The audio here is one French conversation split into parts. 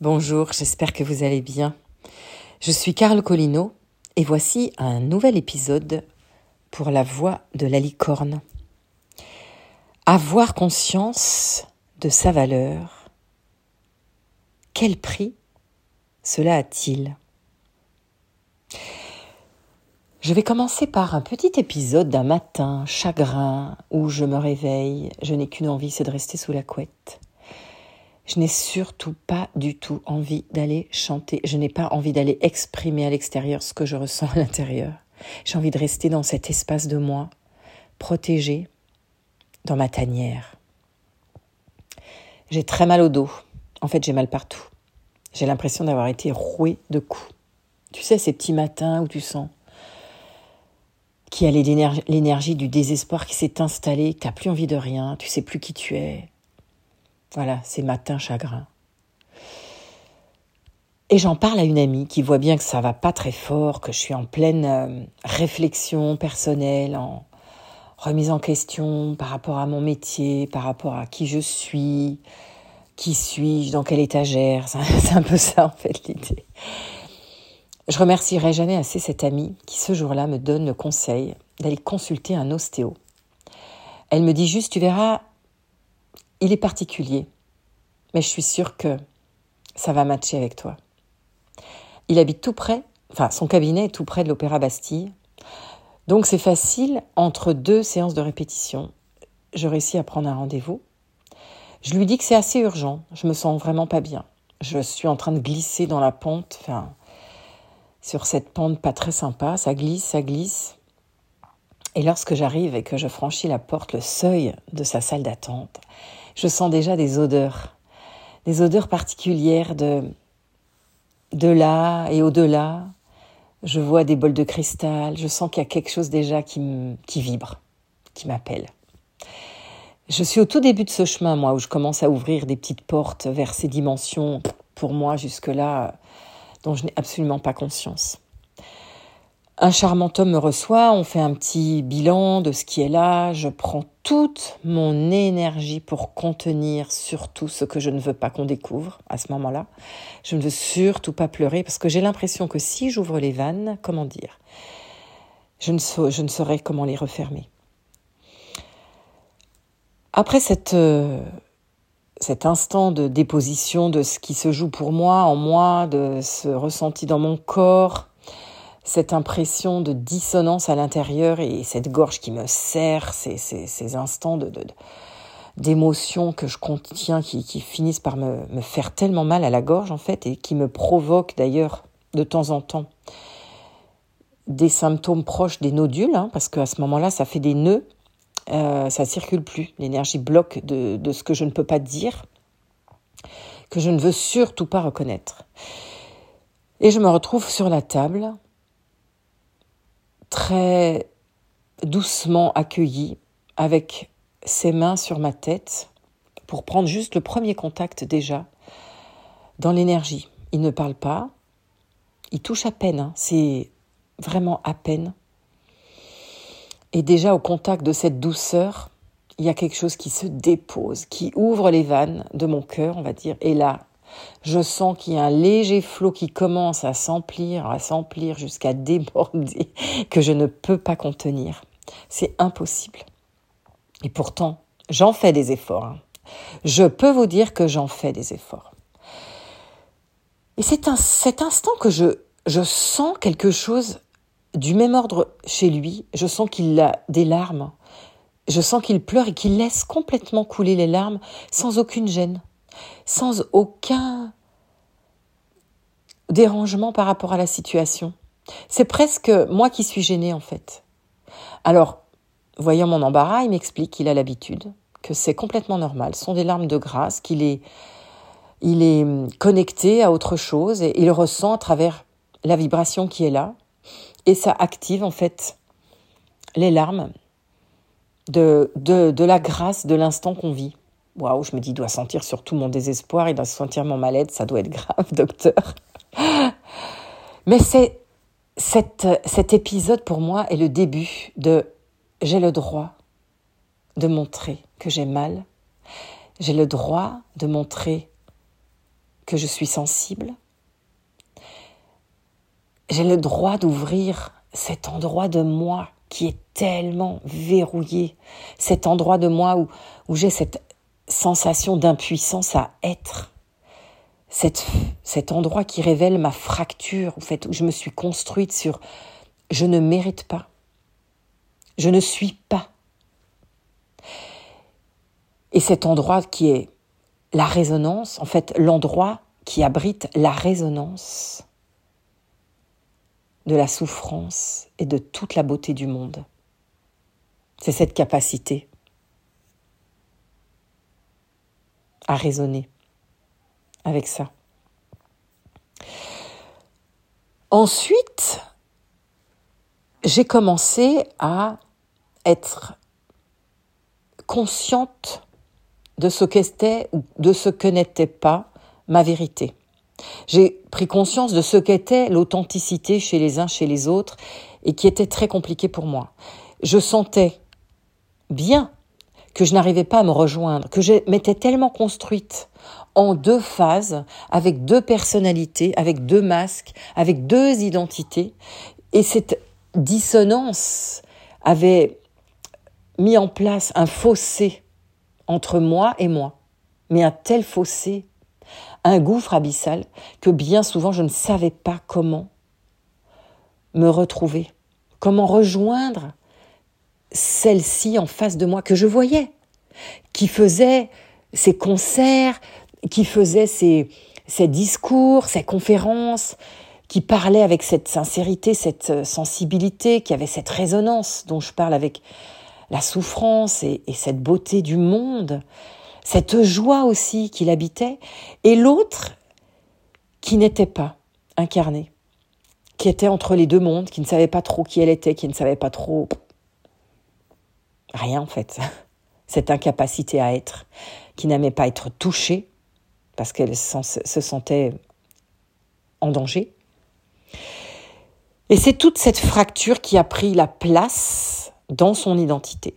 Bonjour, j'espère que vous allez bien. Je suis Carole Colino et voici un nouvel épisode pour la voix de la licorne. Avoir conscience de sa valeur. Quel prix cela a-t-il? Je vais commencer par un petit épisode d'un matin chagrin où je me réveille, je n'ai qu'une envie, c'est de rester sous la couette. Je n'ai surtout pas du tout envie d'aller chanter. Je n'ai pas envie d'aller exprimer à l'extérieur ce que je ressens à l'intérieur. J'ai envie de rester dans cet espace de moi, protégé, dans ma tanière. J'ai très mal au dos. En fait, j'ai mal partout. J'ai l'impression d'avoir été roué de coups. Tu sais, ces petits matins où tu sens qu'il y a l'énergie du désespoir qui s'est installée, tu n'as plus envie de rien, tu sais plus qui tu es, voilà, c'est matin chagrin. Et j'en parle à une amie qui voit bien que ça va pas très fort, que je suis en pleine euh, réflexion personnelle, en remise en question par rapport à mon métier, par rapport à qui je suis, qui suis-je, dans quelle étagère. C'est un peu ça en fait l'idée. Je remercierai jamais assez cette amie qui ce jour-là me donne le conseil d'aller consulter un ostéo. Elle me dit juste, tu verras, il est particulier, mais je suis sûre que ça va matcher avec toi. Il habite tout près, enfin son cabinet est tout près de l'Opéra Bastille, donc c'est facile, entre deux séances de répétition, je réussis à prendre un rendez-vous. Je lui dis que c'est assez urgent, je me sens vraiment pas bien. Je suis en train de glisser dans la pente, enfin, sur cette pente pas très sympa, ça glisse, ça glisse. Et lorsque j'arrive et que je franchis la porte, le seuil de sa salle d'attente, je sens déjà des odeurs, des odeurs particulières de, de là et au-delà. Je vois des bols de cristal, je sens qu'il y a quelque chose déjà qui, qui vibre, qui m'appelle. Je suis au tout début de ce chemin, moi, où je commence à ouvrir des petites portes vers ces dimensions, pour moi, jusque-là, dont je n'ai absolument pas conscience. Un charmant homme me reçoit, on fait un petit bilan de ce qui est là, je prends toute mon énergie pour contenir surtout ce que je ne veux pas qu'on découvre à ce moment-là. Je ne veux surtout pas pleurer parce que j'ai l'impression que si j'ouvre les vannes, comment dire, je ne, saurais comment les refermer. Après euh, cet instant de déposition de ce qui se joue pour moi, en moi, de ce ressenti dans mon corps, cette impression de dissonance à l'intérieur et cette gorge qui me serre, ces, ces, instants de, d'émotions que je contiens qui, finissent par me, faire tellement mal à la gorge en fait et qui me provoquent d'ailleurs de temps en temps des symptômes proches des nodules hein, parce qu'à ce moment-là ça fait des nœuds, euh, ça circule plus, l'énergie bloque de ce que je ne peux pas dire, que je ne veux surtout pas reconnaître. Et je me retrouve sur la table très doucement accueilli avec ses mains sur ma tête pour prendre juste le premier contact déjà dans l'énergie. Il ne parle pas, il touche à peine, hein. c'est vraiment à peine. Et déjà au contact de cette douceur, il y a quelque chose qui se dépose, qui ouvre les vannes de mon cœur, on va dire. Et là, je sens qu'il y a un léger flot qui commence à s'emplir, à s'emplir jusqu'à déborder, que je ne peux pas contenir. C'est impossible. Et pourtant, j'en fais des efforts. Hein. Je peux vous dire que j'en fais des efforts. Et c'est un, cet instant que je, je sens quelque chose du même ordre chez lui. Je sens qu'il a des larmes. Je sens qu'il pleure et qu'il laisse complètement couler les larmes sans aucune gêne sans aucun dérangement par rapport à la situation. C'est presque moi qui suis gênée en fait. Alors, voyant mon embarras, il m'explique qu'il a l'habitude, que c'est complètement normal, ce sont des larmes de grâce, qu'il est, il est connecté à autre chose et il ressent à travers la vibration qui est là et ça active en fait les larmes de, de, de la grâce de l'instant qu'on vit waouh, je me dis, il doit sentir surtout mon désespoir, il doit sentir mon mal-être, ça doit être grave, docteur. Mais c'est cet épisode pour moi est le début de j'ai le droit de montrer que j'ai mal, j'ai le droit de montrer que je suis sensible. J'ai le droit d'ouvrir cet endroit de moi qui est tellement verrouillé, cet endroit de moi où, où j'ai cette sensation d'impuissance à être, cette, cet endroit qui révèle ma fracture, en fait, où je me suis construite sur je ne mérite pas, je ne suis pas. Et cet endroit qui est la résonance, en fait, l'endroit qui abrite la résonance de la souffrance et de toute la beauté du monde. C'est cette capacité à raisonner avec ça. Ensuite, j'ai commencé à être consciente de ce qu'était ou de ce que n'était pas ma vérité. J'ai pris conscience de ce qu'était l'authenticité chez les uns, chez les autres, et qui était très compliqué pour moi. Je sentais bien que je n'arrivais pas à me rejoindre, que je m'étais tellement construite en deux phases, avec deux personnalités, avec deux masques, avec deux identités, et cette dissonance avait mis en place un fossé entre moi et moi, mais un tel fossé un gouffre abyssal que bien souvent je ne savais pas comment me retrouver, comment rejoindre celle-ci en face de moi que je voyais, qui faisait ses concerts, qui faisait ses, ses discours, ses conférences, qui parlait avec cette sincérité, cette sensibilité, qui avait cette résonance dont je parle avec la souffrance et, et cette beauté du monde, cette joie aussi qu'il habitait, et l'autre qui n'était pas incarné, qui était entre les deux mondes, qui ne savait pas trop qui elle était, qui ne savait pas trop rien en fait. Cette incapacité à être, qui n'aimait pas être touchée, parce qu'elle se sentait en danger. Et c'est toute cette fracture qui a pris la place dans son identité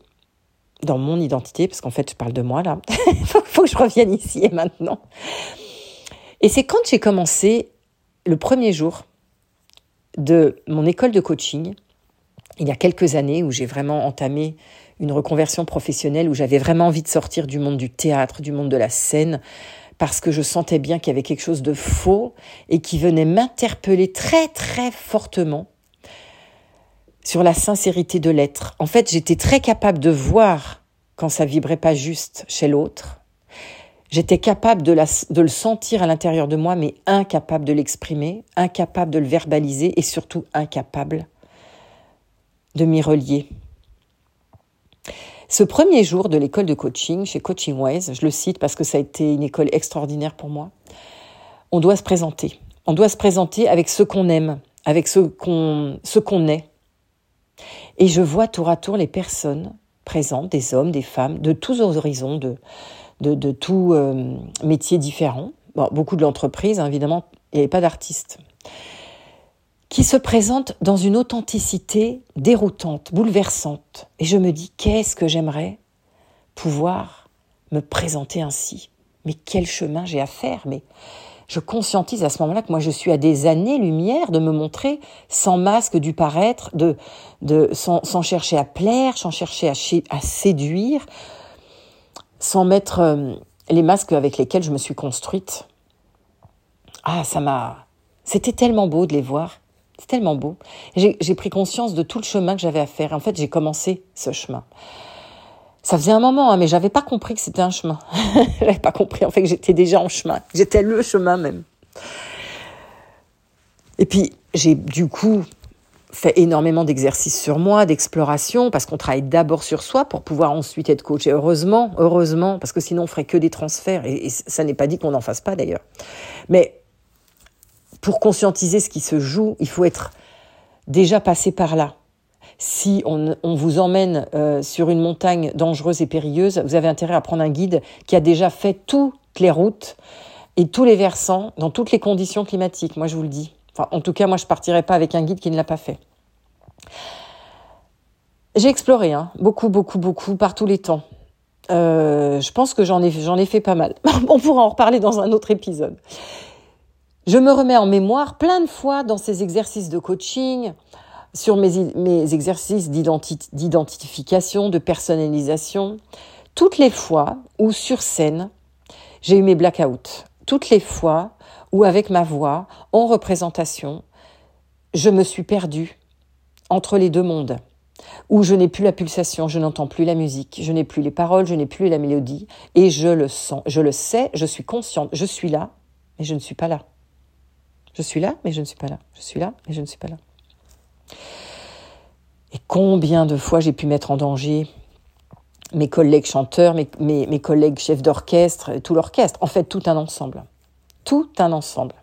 dans mon identité, parce qu'en fait, je parle de moi là. Il faut que je revienne ici et maintenant. Et c'est quand j'ai commencé le premier jour de mon école de coaching, il y a quelques années, où j'ai vraiment entamé une reconversion professionnelle, où j'avais vraiment envie de sortir du monde du théâtre, du monde de la scène, parce que je sentais bien qu'il y avait quelque chose de faux et qui venait m'interpeller très très fortement sur la sincérité de l'être. En fait, j'étais très capable de voir quand ça vibrait pas juste chez l'autre. J'étais capable de, de, le sentir à l'intérieur de moi, mais incapable de l'exprimer, incapable de le verbaliser et surtout incapable de m'y relier. Ce premier jour de l'école de coaching chez Coaching Ways, je le cite parce que ça a été une école extraordinaire pour moi, on doit se présenter. On doit se présenter avec ce qu'on aime, avec ce qu'on est, et je vois tour à tour les personnes présentes, des hommes, des femmes, de tous horizons, de, tous euh, métiers différents. Beaucoup de l'entreprise, hein, évidemment, il n'y avait pas d'artistes. Qui se présentent dans une authenticité déroutante, bouleversante. Et je me dis, qu'est-ce que j'aimerais pouvoir me présenter ainsi? Mais quel chemin j'ai à faire? Mais je conscientise à ce moment-là que moi je suis à des années-lumière de me montrer sans masque du paraître, sans, chercher à plaire, sans chercher à, à séduire, sans mettre euh, les masques avec lesquels je me suis construite. Ah, ça m'a. C'était tellement beau de les voir. C'est tellement beau. J'ai pris conscience de tout le chemin que j'avais à faire. En fait, j'ai commencé ce chemin. Ça faisait un moment, hein, mais j'avais pas compris que c'était un chemin. j'avais pas compris en fait que j'étais déjà en chemin, j'étais le chemin même. Et puis j'ai du coup fait énormément d'exercices sur moi, d'exploration, parce qu'on travaille d'abord sur soi pour pouvoir ensuite être coach. Et heureusement, heureusement, parce que sinon on ferait que des transferts, et, et ça n'est pas dit qu'on n'en fasse pas d'ailleurs. Mais pour conscientiser ce qui se joue, il faut être déjà passé par là si on, vous emmène euh, sur une montagne dangereuse et périlleuse, vous avez intérêt à prendre un guide qui a déjà fait toutes les routes et tous les versants dans toutes les conditions climatiques. Moi, je vous le dis. Enfin, en tout cas, moi, je partirai pas avec un guide qui ne l'a pas fait. J'ai exploré, hein, beaucoup, beaucoup, beaucoup, par tous les temps. Euh, je pense que j'en ai, j'en ai fait pas mal. On pourra en reparler dans un autre épisode. Je me remets en mémoire plein de fois dans ces exercices de coaching, sur mes, mes exercices d'identification, de personnalisation, toutes les fois où sur scène, j'ai eu mes blackouts, toutes les fois où avec ma voix, en représentation, je me suis perdue entre les deux mondes, où je n'ai plus la pulsation, je n'entends plus la musique, je n'ai plus les paroles, je n'ai plus la mélodie, et je le sens, je le sais, je suis consciente, je suis là, mais je ne suis pas là. Je suis là, mais je ne suis pas là. Je suis là, mais je ne suis pas là. Et combien de fois j'ai pu mettre en danger mes collègues chanteurs, mes, mes, collègues chefs d'orchestre, tout l'orchestre, en fait tout un ensemble. Tout un ensemble.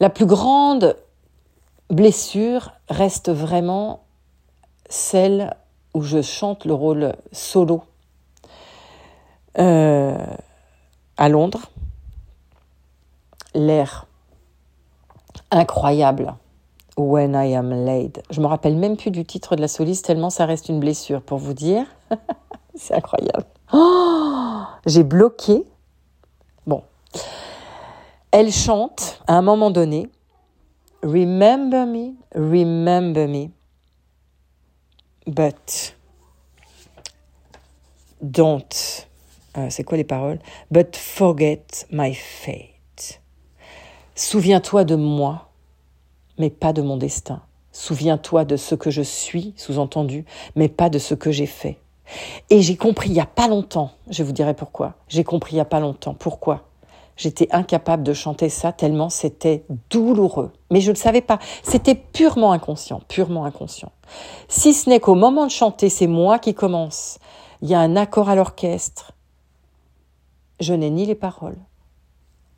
La plus grande blessure reste vraiment celle où je chante le rôle solo euh, à Londres. L'air incroyable When I Am Laid. Je me rappelle même plus du titre de la soliste tellement ça reste une blessure pour vous dire. C'est incroyable. Oh, j'ai bloqué. Bon. Elle chante à un moment donné Remember me, remember me. But don't. Euh, c'est quoi les paroles? But forget my fate. Souviens-toi de moi mais pas de mon destin. Souviens-toi de ce que je suis, sous-entendu, mais pas de ce que j'ai fait. Et j'ai compris il n'y a pas longtemps, je vous dirai pourquoi, j'ai compris il n'y a pas longtemps pourquoi? J'étais incapable de chanter ça tellement c'était douloureux. Mais je ne le savais pas. C'était purement inconscient, purement inconscient. Si ce n'est qu'au moment de chanter, c'est moi qui commence. Il y a un accord à l'orchestre. Je n'ai ni les paroles,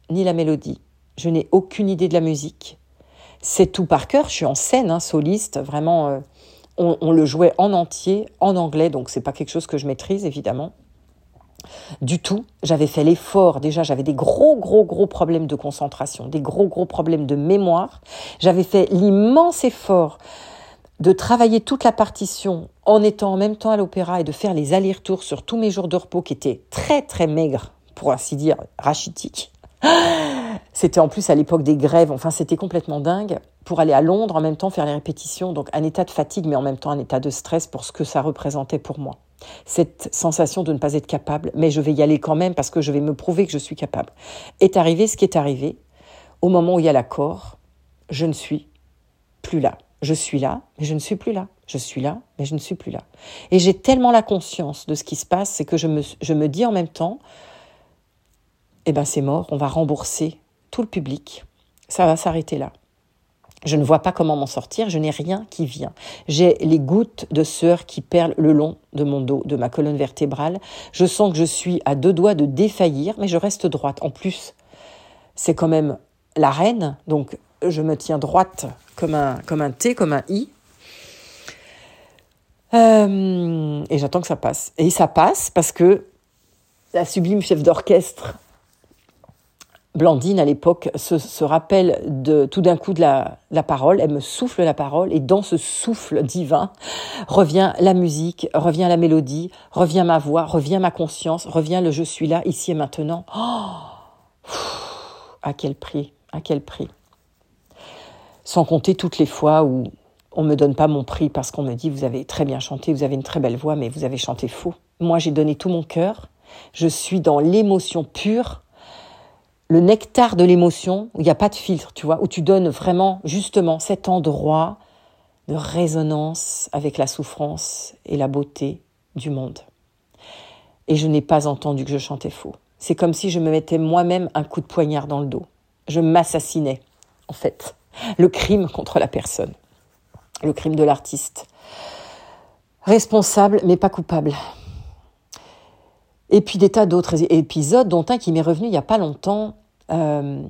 ni la mélodie. Je n'ai aucune idée de la musique c'est tout par cœur. Je suis en scène, hein, soliste, vraiment. Euh, on, le jouait en entier, en anglais, donc c'est pas quelque chose que je maîtrise évidemment. Du tout, j'avais fait l'effort. Déjà, j'avais des gros, gros, gros problèmes de concentration, des gros, gros problèmes de mémoire. J'avais fait l'immense effort de travailler toute la partition en étant en même temps à l'opéra et de faire les allers-retours sur tous mes jours de repos qui étaient très, très maigres, pour ainsi dire, rachitiques. C'était en plus à l'époque des grèves, enfin c'était complètement dingue, pour aller à Londres en même temps faire les répétitions, donc un état de fatigue mais en même temps un état de stress pour ce que ça représentait pour moi. Cette sensation de ne pas être capable, mais je vais y aller quand même parce que je vais me prouver que je suis capable. Est arrivé ce qui est arrivé, au moment où il y a l'accord, je ne suis plus là. Je suis là, mais je ne suis plus là. Je suis là, mais je ne suis plus là. Et j'ai tellement la conscience de ce qui se passe, c'est que je me, dis en même temps, eh ben c'est mort, on va rembourser tout le public. Ça va s'arrêter là. Je ne vois pas comment m'en sortir, je n'ai rien qui vient. J'ai les gouttes de sueur qui perlent le long de mon dos, de ma colonne vertébrale. Je sens que je suis à deux doigts de défaillir, mais je reste droite. En plus, c'est quand même la reine, donc je me tiens droite comme un, comme un T, comme un I. Euh, et j'attends que ça passe. Et ça passe parce que la sublime chef d'orchestre Blandine, à l'époque, se, rappelle de, tout d'un coup de la, parole, elle me souffle la parole, et dans ce souffle divin revient la musique, revient la mélodie, revient ma voix, revient ma conscience, revient le je suis là, ici et maintenant. Oh à quel prix, à quel prix. Sans compter toutes les fois où on ne me donne pas mon prix parce qu'on me dit vous avez très bien chanté, vous avez une très belle voix, mais vous avez chanté faux. Moi, j'ai donné tout mon cœur. Je suis dans l'émotion pure le nectar de l'émotion, où il n'y a pas de filtre, tu vois, où tu donnes vraiment justement cet endroit de résonance avec la souffrance et la beauté du monde. Et je n'ai pas entendu que je chantais faux. C'est comme si je me mettais moi-même un coup de poignard dans le dos. Je m'assassinais, en fait. Le crime contre la personne. Le crime de l'artiste. Responsable, mais pas coupable. Et puis des tas d'autres épisodes, dont un qui m'est revenu il n'y a pas longtemps. Euh,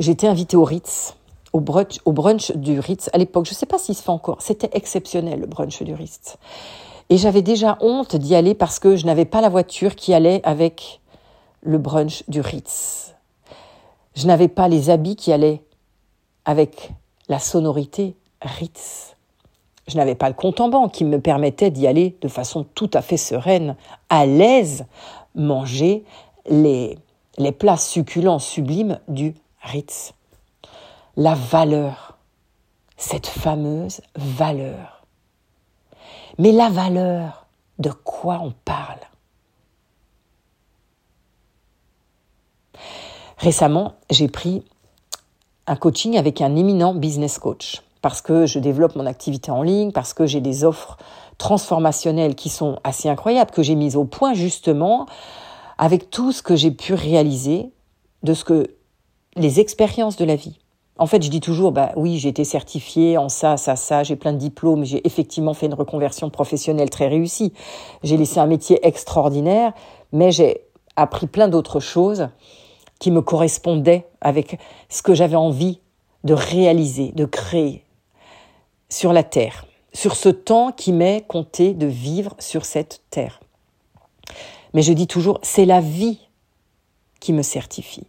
J'étais invitée au Ritz, au brunch, au brunch du Ritz à l'époque. Je ne sais pas s'il se fait encore. C'était exceptionnel, le brunch du Ritz. Et j'avais déjà honte d'y aller parce que je n'avais pas la voiture qui allait avec le brunch du Ritz. Je n'avais pas les habits qui allaient avec la sonorité Ritz. Je n'avais pas le compte en banque qui me permettait d'y aller de façon tout à fait sereine, à l'aise, manger les, les plats succulents, sublimes du Ritz. La valeur, cette fameuse valeur. Mais la valeur, de quoi on parle? Récemment, j'ai pris un coaching avec un éminent business coach parce que je développe mon activité en ligne, parce que j'ai des offres transformationnelles qui sont assez incroyables, que j'ai mises au point justement avec tout ce que j'ai pu réaliser de ce que les expériences de la vie. En fait, je dis toujours, bah oui, j'ai été certifiée en ça, ça, ça, j'ai plein de diplômes, j'ai effectivement fait une reconversion professionnelle très réussie. J'ai laissé un métier extraordinaire, mais j'ai appris plein d'autres choses qui me correspondaient avec ce que j'avais envie de réaliser, de créer sur la terre, sur ce temps qui m'est compté de vivre sur cette terre. Mais je dis toujours, c'est la vie qui me certifie,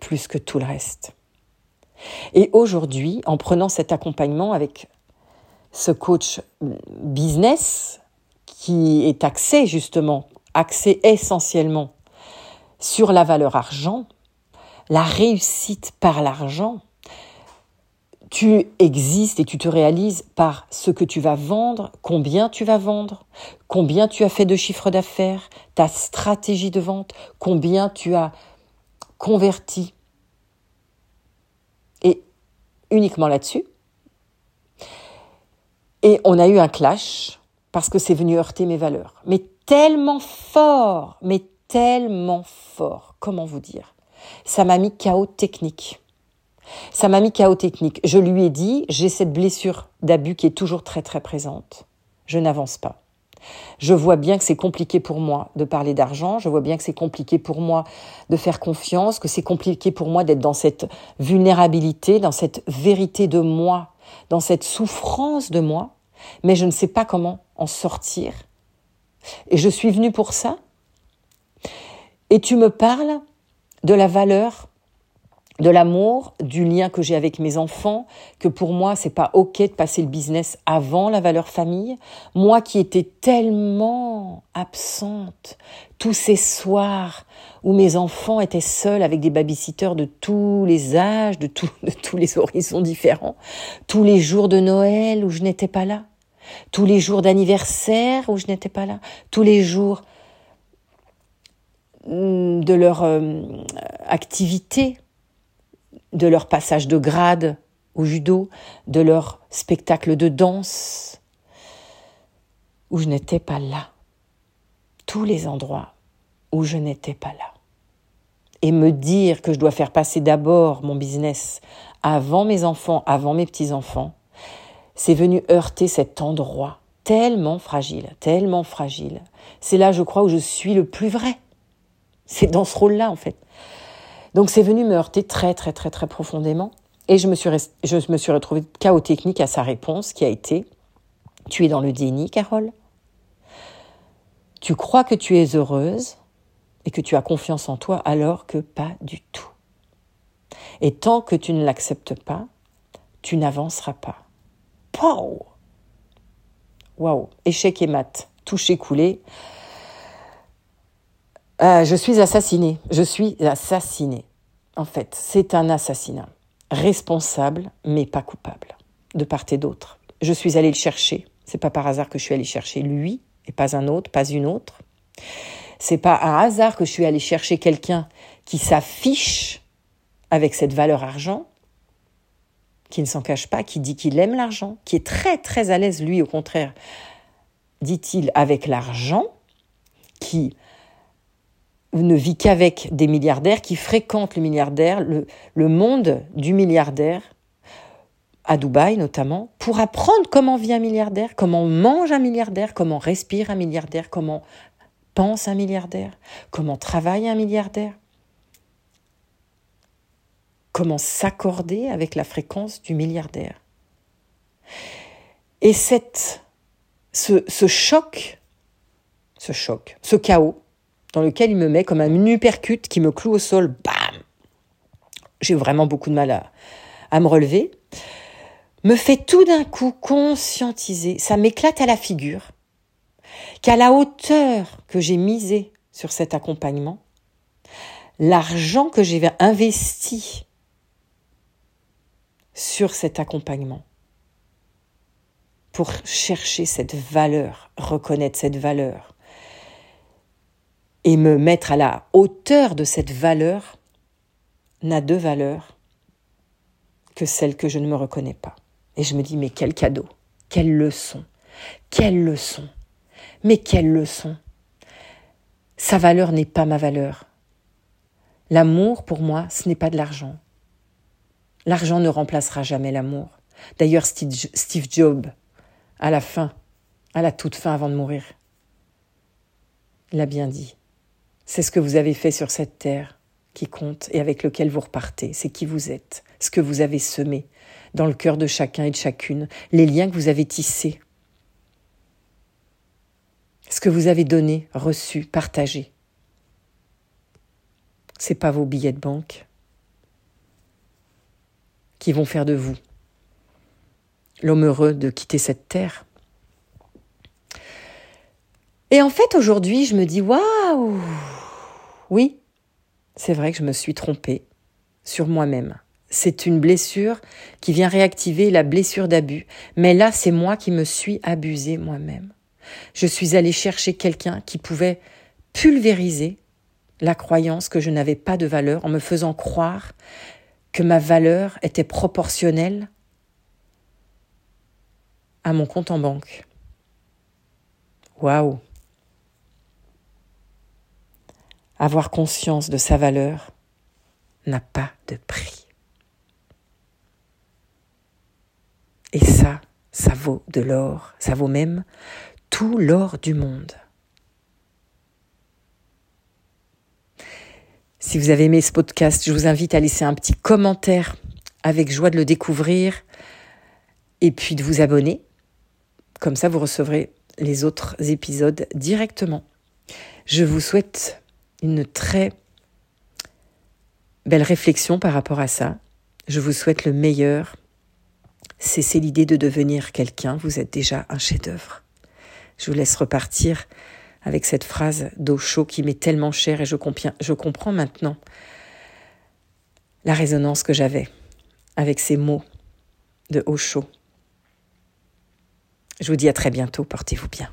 plus que tout le reste. Et aujourd'hui, en prenant cet accompagnement avec ce coach business qui est axé justement, axé essentiellement sur la valeur argent, la réussite par l'argent, tu existes et tu te réalises par ce que tu vas vendre, combien tu vas vendre, combien tu as fait de chiffre d'affaires, ta stratégie de vente, combien tu as converti. Et uniquement là-dessus. Et on a eu un clash parce que c'est venu heurter mes valeurs. Mais tellement fort, mais tellement fort. Comment vous dire? Ça m'a mis chaos technique. Ça m'a mis chaos technique. Je lui ai dit, j'ai cette blessure d'abus qui est toujours très très présente. Je n'avance pas. Je vois bien que c'est compliqué pour moi de parler d'argent, je vois bien que c'est compliqué pour moi de faire confiance, que c'est compliqué pour moi d'être dans cette vulnérabilité, dans cette vérité de moi, dans cette souffrance de moi, mais je ne sais pas comment en sortir. Et je suis venue pour ça. Et tu me parles de la valeur de l'amour, du lien que j'ai avec mes enfants, que pour moi c'est pas ok de passer le business avant la valeur famille. Moi qui étais tellement absente tous ces soirs où mes enfants étaient seuls avec des babysitters de tous les âges, de, de tous les horizons différents, tous les jours de Noël où je n'étais pas là, tous les jours d'anniversaire où je n'étais pas là, tous les jours mm, de leur euh, activité de leur passage de grade au judo, de leur spectacle de danse, où je n'étais pas là. Tous les endroits où je n'étais pas là. Et me dire que je dois faire passer d'abord mon business avant mes enfants, avant mes petits-enfants, c'est venu heurter cet endroit tellement fragile, tellement fragile. C'est là, je crois, où je suis le plus vrai. C'est dans ce rôle-là, en fait. Donc c'est venu me heurter très très très très profondément. Et je me suis, je me retrouvée chaos technique à sa réponse qui a été Tu es dans le déni, Carole. Tu crois que tu es heureuse et que tu as confiance en toi alors que pas du tout. Et tant que tu ne l'acceptes pas, tu n'avanceras pas. Waouh Waouh Échec et mat, touché coulé. Euh, je suis assassinée. Je suis assassinée. En fait, c'est un assassinat. Responsable, mais pas coupable. De part et d'autre. Je suis allée le chercher. C'est pas par hasard que je suis allée chercher lui et pas un autre, pas une autre. C'est pas un hasard que je suis allée chercher quelqu'un qui s'affiche avec cette valeur argent, qui ne s'en cache pas, qui dit qu'il aime l'argent, qui est très très à l'aise, lui au contraire, dit-il, avec l'argent, qui ne vit qu'avec des milliardaires, qui fréquentent le milliardaire, le, monde du milliardaire, à Dubaï notamment, pour apprendre comment vit un milliardaire, comment mange un milliardaire, comment respire un milliardaire, comment pense un milliardaire, comment travaille un milliardaire, comment s'accorder avec la fréquence du milliardaire. Et cette, ce, ce choc, ce choc, ce chaos, dans lequel il me met comme un uppercut qui me cloue au sol. Bam J'ai vraiment beaucoup de mal à, à me relever. Me fait tout d'un coup conscientiser, ça m'éclate à la figure, qu'à la hauteur que j'ai misé sur cet accompagnement, l'argent que j'ai investi sur cet accompagnement pour chercher cette valeur, reconnaître cette valeur et me mettre à la hauteur de cette valeur n'a de valeur que celle que je ne me reconnais pas. Et je me dis, mais quel cadeau, quelle leçon, quelle leçon, mais quelle leçon. Sa valeur n'est pas ma valeur. L'amour, pour moi, ce n'est pas de l'argent. L'argent ne remplacera jamais l'amour. D'ailleurs, Steve Jobs, à la fin, à la toute fin avant de mourir, l'a bien dit. C'est ce que vous avez fait sur cette terre qui compte et avec lequel vous repartez. C'est qui vous êtes, ce que vous avez semé dans le cœur de chacun et de chacune, les liens que vous avez tissés, ce que vous avez donné, reçu, partagé. C'est pas vos billets de banque qui vont faire de vous l'homme heureux de quitter cette terre. Et en fait, aujourd'hui, je me dis waouh Oui, c'est vrai que je me suis trompée sur moi-même. C'est une blessure qui vient réactiver la blessure d'abus. Mais là, c'est moi qui me suis abusée moi-même. Je suis allée chercher quelqu'un qui pouvait pulvériser la croyance que je n'avais pas de valeur en me faisant croire que ma valeur était proportionnelle à mon compte en banque. Waouh Avoir conscience de sa valeur n'a pas de prix. Et ça, ça vaut de l'or, ça vaut même tout l'or du monde. Si vous avez aimé ce podcast, je vous invite à laisser un petit commentaire avec joie de le découvrir et puis de vous abonner. Comme ça, vous recevrez les autres épisodes directement. Je vous souhaite une très belle réflexion par rapport à ça. Je vous souhaite le meilleur. Cessez l'idée de devenir quelqu'un, vous êtes déjà un chef-d'œuvre. Je vous laisse repartir avec cette phrase d'Osho qui m'est tellement chère et je, je comprends maintenant la résonance que j'avais avec ces mots de Osho. Je vous dis à très bientôt, portez-vous bien.